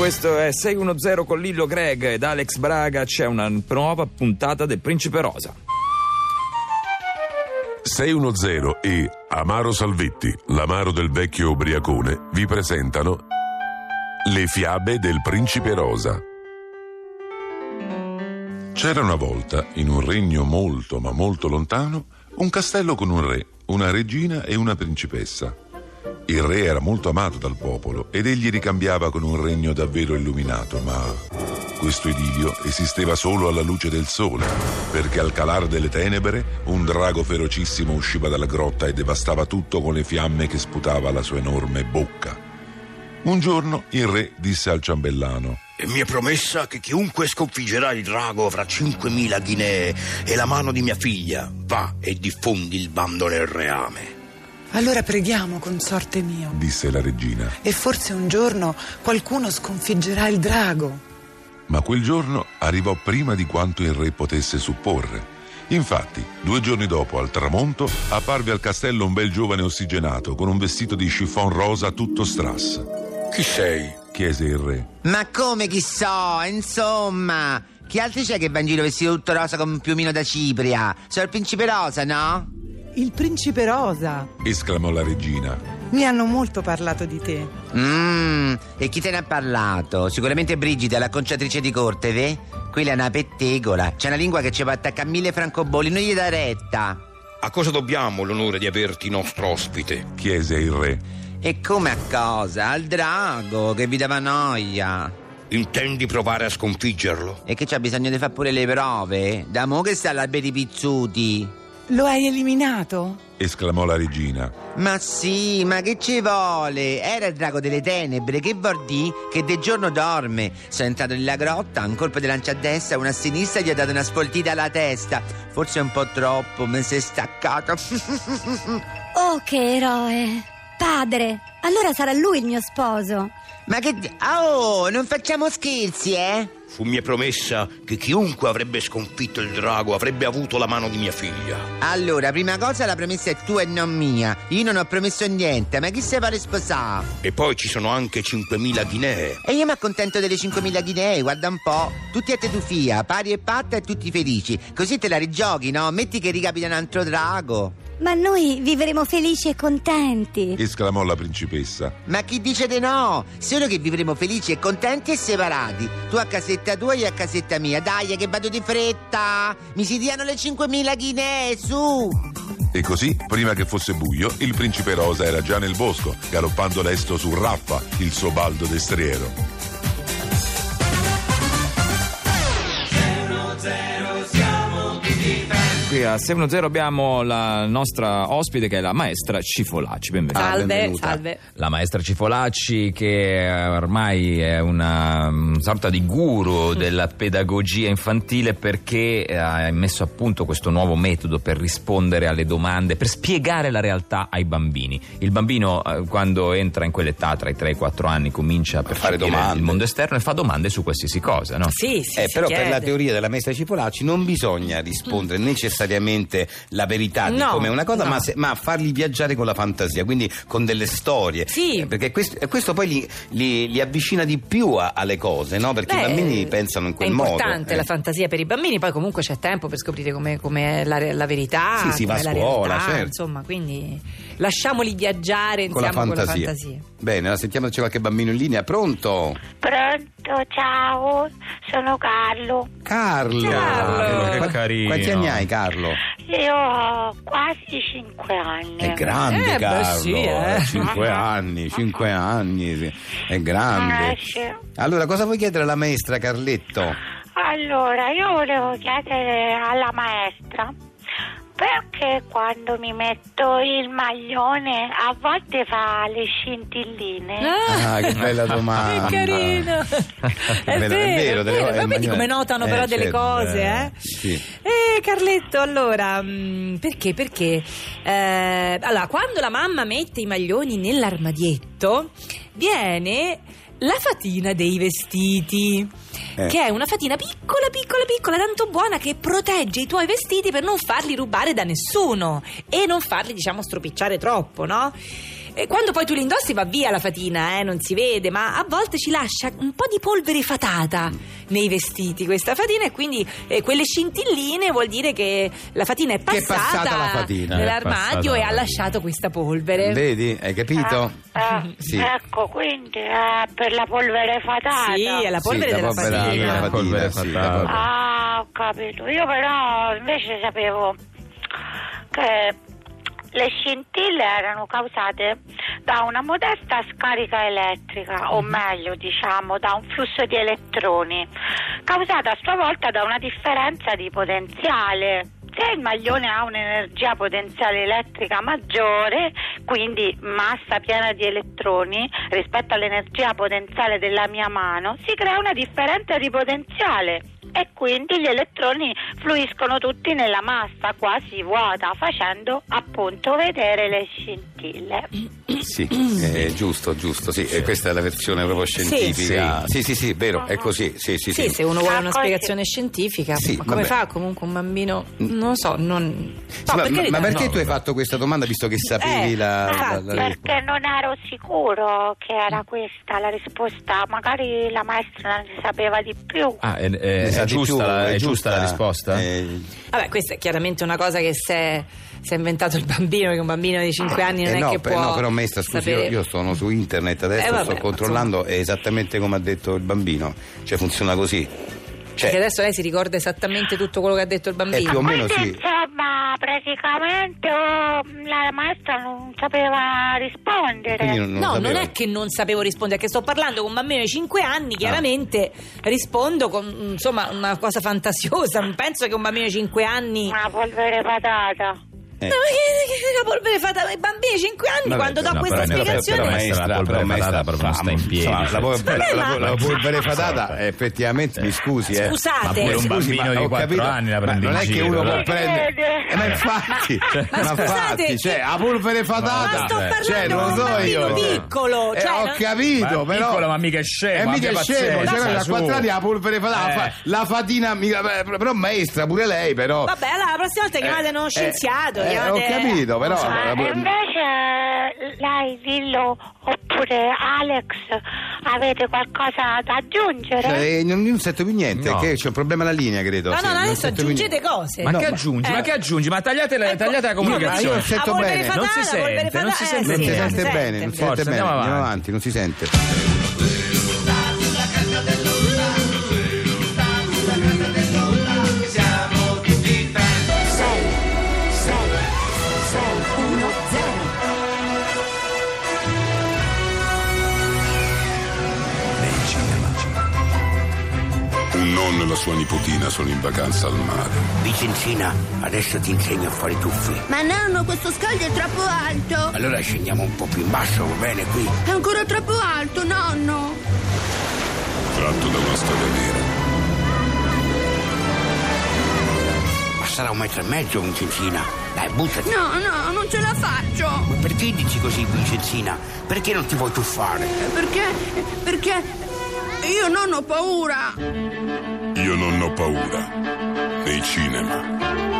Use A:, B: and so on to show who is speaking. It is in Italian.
A: Questo è 610 con Lillo Greg ed Alex Braga. C'è una nuova puntata del Principe Rosa.
B: 610 e Amaro Salvetti, l'amaro del vecchio ubriacone, vi presentano Le fiabe del Principe Rosa. C'era una volta, in un regno molto ma molto lontano, un castello con un re, una regina e una principessa. Il re era molto amato dal popolo ed egli ricambiava con un regno davvero illuminato, ma questo idilio esisteva solo alla luce del sole, perché al calar delle tenebre un drago ferocissimo usciva dalla grotta e devastava tutto con le fiamme che sputava la sua enorme bocca. Un giorno il re disse al ciambellano
C: E mi è promessa che chiunque sconfiggerà il drago avrà 5.000 ghinee e la mano di mia figlia. Va e diffondi il bando nel reame.
D: Allora preghiamo, consorte mio.
B: disse la regina.
D: E forse un giorno qualcuno sconfiggerà il drago.
B: Ma quel giorno arrivò prima di quanto il re potesse supporre. Infatti, due giorni dopo, al tramonto, apparve al castello un bel giovane ossigenato con un vestito di chiffon rosa tutto strass.
C: Chi sei?
B: Chiese il re.
E: Ma come chi so, insomma. Chi altri c'è che va in giro vestito tutto rosa con un piumino da cipria? Sono il principe rosa, no?
D: Il principe rosa.
B: esclamò la regina.
D: Mi hanno molto parlato di te.
E: Mmm, e chi te ne ha parlato? Sicuramente Brigida, la conciatrice di corte, ve? Quella è una pettegola. C'è una lingua che ci va attacca a mille francobolli, non gli dà retta.
C: A cosa dobbiamo l'onore di averti nostro ospite?
B: Chiese il re.
E: E come a cosa? Al drago, che vi dava noia.
C: Intendi provare a sconfiggerlo?
E: E che c'ha bisogno di fare pure le prove? Da mo che sta all'alberi pizzuti.
D: Lo hai eliminato?
B: esclamò la regina.
E: Ma sì, ma che ci vuole? Era il drago delle tenebre, che vuol dire? Che de giorno dorme. Sono entrato nella grotta, un colpo di lancia a destra, una a sinistra gli ha dato una sfoltita alla testa. Forse un po' troppo, mi si è staccato.
F: Oh, che eroe! Padre, allora sarà lui il mio sposo.
E: ma che... Oh, non facciamo scherzi, eh?
C: Fu mia promessa che chiunque avrebbe sconfitto il drago avrebbe avuto la mano di mia figlia.
E: Allora, prima cosa la promessa è tua e non mia. Io non ho promesso niente, ma chi se vuole sposare?
C: E poi ci sono anche 5.000 ghinee.
E: E io mi accontento delle 5.000 ghinee, guarda un po'. Tutti a tetufia, pari e patta e tutti felici. Così te la rigiochi, no? Metti che ricapita un altro drago.
F: Ma noi vivremo felici e contenti.
B: esclamò la principessa.
E: Ma chi dice di no? Solo che vivremo felici e contenti e separati. Tu a casetta tua e io a casetta mia. Dai, che vado di fretta. Mi si diano le 5.000 ghinee, su.
B: E così, prima che fosse buio, il principe rosa era già nel bosco, galoppando lesto su Raffa, il suo baldo destriero.
A: Qui a 710 abbiamo la nostra ospite che è la maestra Cifolacci. Benvenuta.
D: Salve, salve.
A: La maestra Cifolacci che eh, ormai è una, una sorta di guru della pedagogia infantile perché eh, ha messo a punto questo nuovo metodo per rispondere alle domande, per spiegare la realtà ai bambini. Il bambino eh, quando entra in quell'età tra i 3 e i 4 anni comincia a
G: fare domande.
A: il mondo esterno e fa domande su qualsiasi cosa, no?
D: Sì, sì,
G: Eh,
D: si
G: però per
D: chiede.
G: la teoria della maestra Cipolacci non bisogna rispondere necessariamente la verità di
D: No,
G: come è una cosa,
D: no.
G: ma, se- ma farli viaggiare con la fantasia, quindi con delle storie.
D: Sì.
G: Eh, Perché questo, questo poi li, li- li avvicina di più a- alle cose, no? Perché
D: Beh,
G: i bambini pensano in quel
D: È
G: modo.
D: importante
G: eh.
D: la fantasia per i bambini, poi comunque c'è tempo per scoprire come, è la, la verità.
G: Sì, si va a
D: la
G: scuola,
D: realtà,
G: certo.
D: Insomma, quindi lasciamoli viaggiare
G: con la
D: insieme con la
G: fantasia. Bene, allora sentiamo se c'è qualche bambino in linea. Pronto?
H: Pronto, ciao, sono Carlo.
G: Carlo.
A: Carlo, che
G: Qua-
A: carino.
G: Quanti anni hai, Carlo?
H: Io ho quasi 5 anni.
G: È grande,
D: Eh, beh,
G: Carlo.
D: sì, eh.
G: Cinque anni, cinque anni. sì. È grande.
H: Eh, sì.
G: Allora, cosa vuoi chiedere alla maestra Carletto?
H: Allora, io volevo chiedere alla maestra perché quando mi metto il maglione a volte fa le scintilline.
G: Ah, che bella domanda.
D: Che carino! È
G: Vero,
D: vero,
G: è vero,
D: è
G: delle-
D: vero. Ma vedi come notano
G: eh,
D: però delle
G: certo,
D: cose,
G: eh,
D: eh?
G: sì.
D: Eh, Carletto, allora, mm, perché? Perché? eh, allora, quando la mamma mette i maglioni nell'armadietto, viene la fatina dei vestiti.
G: Eh.
D: Che è una fatina piccola, piccola, piccola, tanto buona che protegge i tuoi vestiti per non farli rubare da nessuno e non farli, diciamo, stropicciare troppo, no? eh, quando poi tu li indossi va via la fatina, eh, non si vede, ma a volte ci lascia un po' di polvere fatata nei vestiti questa fatina e quindi eh, quelle scintilline vuol dire che la fatina è
G: Che è
D: passata,
G: passata la fatina.
D: nell'armadio
A: È
D: e
A: passata
D: ha
A: la
D: lasciato questa polvere.
G: Vedi? Hai capito?
H: Ah,
G: Sì.
H: Ecco, quindi eh, per la polvere fatata.
D: Sì, è la polvere
G: Sì, la
D: della
G: polvere
D: fatina.
G: della fatina,
A: Polvere
G: sì, la polvere.
H: Ah, ho capito. Io però invece sapevo che le scintille erano causate da una modesta scarica elettrica, o meglio diciamo da un flusso di elettroni, causata a sua volta da una differenza di potenziale. Se il maglione ha un'energia potenziale elettrica maggiore, quindi massa piena di elettroni, rispetto all'energia potenziale della mia mano, si crea una differenza di potenziale e quindi gli elettroni fluiscono tutti nella massa quasi vuota, facendo appunto vedere le scintille.
G: Sì, è giusto, giusto, sì, e questa è la versione proprio
D: Sì.
G: scientifica. Sì, sì, sì, vero, è così, sì, sì,
D: Sì,
G: sì.
D: se uno vuole una
H: Ah, poi
D: spiegazione scientifica,
G: Sì,
D: ma come
G: vabbè.
D: fa comunque un bambino? Non lo so, non.
G: Sì,
D: No,
G: ma,
D: per
G: ma- perché
D: no.
G: tu hai fatto questa domanda visto che sapevi
D: Eh,
G: la, la- la?
H: Perché non ero sicuro che era questa la risposta, magari la maestra ne sapeva di più.
A: Ah, è, è- Giusta,
G: più,
A: la,
G: è
A: è giusta la risposta?
G: Eh,
D: Vabbè, questa è chiaramente una cosa che si è, si è inventato il bambino, che un bambino di 5 anni non
G: eh
D: è
G: no,
D: che
G: per-
D: può.
G: no, però maestra, scusi, io, io sono su internet adesso,
D: Eh, vabbè,
G: sto controllando, è esattamente come ha detto il bambino, cioè funziona così. Cioè,
D: Perché adesso lei si ricorda esattamente tutto quello che ha detto il
G: eh,
D: bambino.
G: più o meno
H: Quindi,
G: sì.
H: insomma, praticamente oh, la maestra non sapeva rispondere.
G: Non- non
D: No, non
G: sapeva.
D: è che non sapevo rispondere, è che sto parlando con un bambino di 5
G: Ah.
D: anni, chiaramente rispondo con insomma una cosa fantasiosa. Non penso che un bambino di 5 anni.
H: Una polvere patata.
G: Eh.
D: No, ma che, che la polvere fatta ai bambini di 5 anni
G: Vabbè,
D: quando do
A: no,
D: questa
A: però
D: spiegazione?
A: però maestra, la polvere patata proprio non sta in piedi.
G: insomma, la, polvere-
D: Vabbè,
G: la- polvere patata eh, effettivamente mi scusi eh.
D: Scusate.
A: Ma pure un bambino di
G: ho
A: 4
G: capito,
A: anni la prende
G: non
A: in
G: è che
A: giro,
G: uno può prendere eh, ma infatti
D: Ma-
G: ma,
D: ma
G: infatti cioè la polvere fatata
D: Ma sto parlando
G: cioè, non lo
D: con un
G: so
D: bambino
G: io
D: piccolo,
G: Eh,
D: cioè,
G: ho
D: non-
G: capito però
A: piccolo, ma mica è scemo,
G: è mica scemo cioè,
A: su.
G: 4 anni la polvere fatata
A: Eh.
G: fa- la fatina però maestra pure lei però
D: Vabbè, allora la prossima volta chiamate uno
G: eh,
D: scienziato.
G: Eh,
D: chiamate-
G: ho capito però
H: Ma
G: la-
H: invece lei, Dillo, oppure Alex, avete qualcosa da aggiungere?
G: Cioè, non, non sento più niente,
A: No.
G: che c'è un problema alla linea, credo.
D: No,
G: sì,
D: no, no,
G: non
D: adesso
G: sento più
D: aggiungete
G: niente.
D: cose.
A: Ma
G: No,
A: che
G: ma-
A: aggiungi?
D: eh.
A: Ma che aggiungi? Ma tagliate la,
D: Ecco,
A: tagliate la
G: io
A: comunicazione.
G: non sento bene.
A: Non si sente, non si
D: eh,
A: sente
G: Non si sente bene, non si
A: Forza,
G: sente bene.
A: andiamo
G: Andiamo
A: avanti.
G: avanti, non si sente.
B: Nonno e la sua nipotina sono in vacanza al mare.
C: Vicenzina, adesso ti insegno a fare i tuffi.
I: Ma nonno, questo scaldo è troppo alto.
C: Allora scendiamo un po' più in basso, va bene qui?
I: È ancora troppo alto, nonno.
B: Tratto da una storia vera.
C: Ma sarà un metro e mezzo, Vincenzina. Dai, buttati.
I: No, no, non ce la faccio.
C: Ma perché dici così, Vincenzina? Perché non ti vuoi tuffare?
I: Perché? Perché io non ho paura.
B: Io non ho paura. Nei cinema.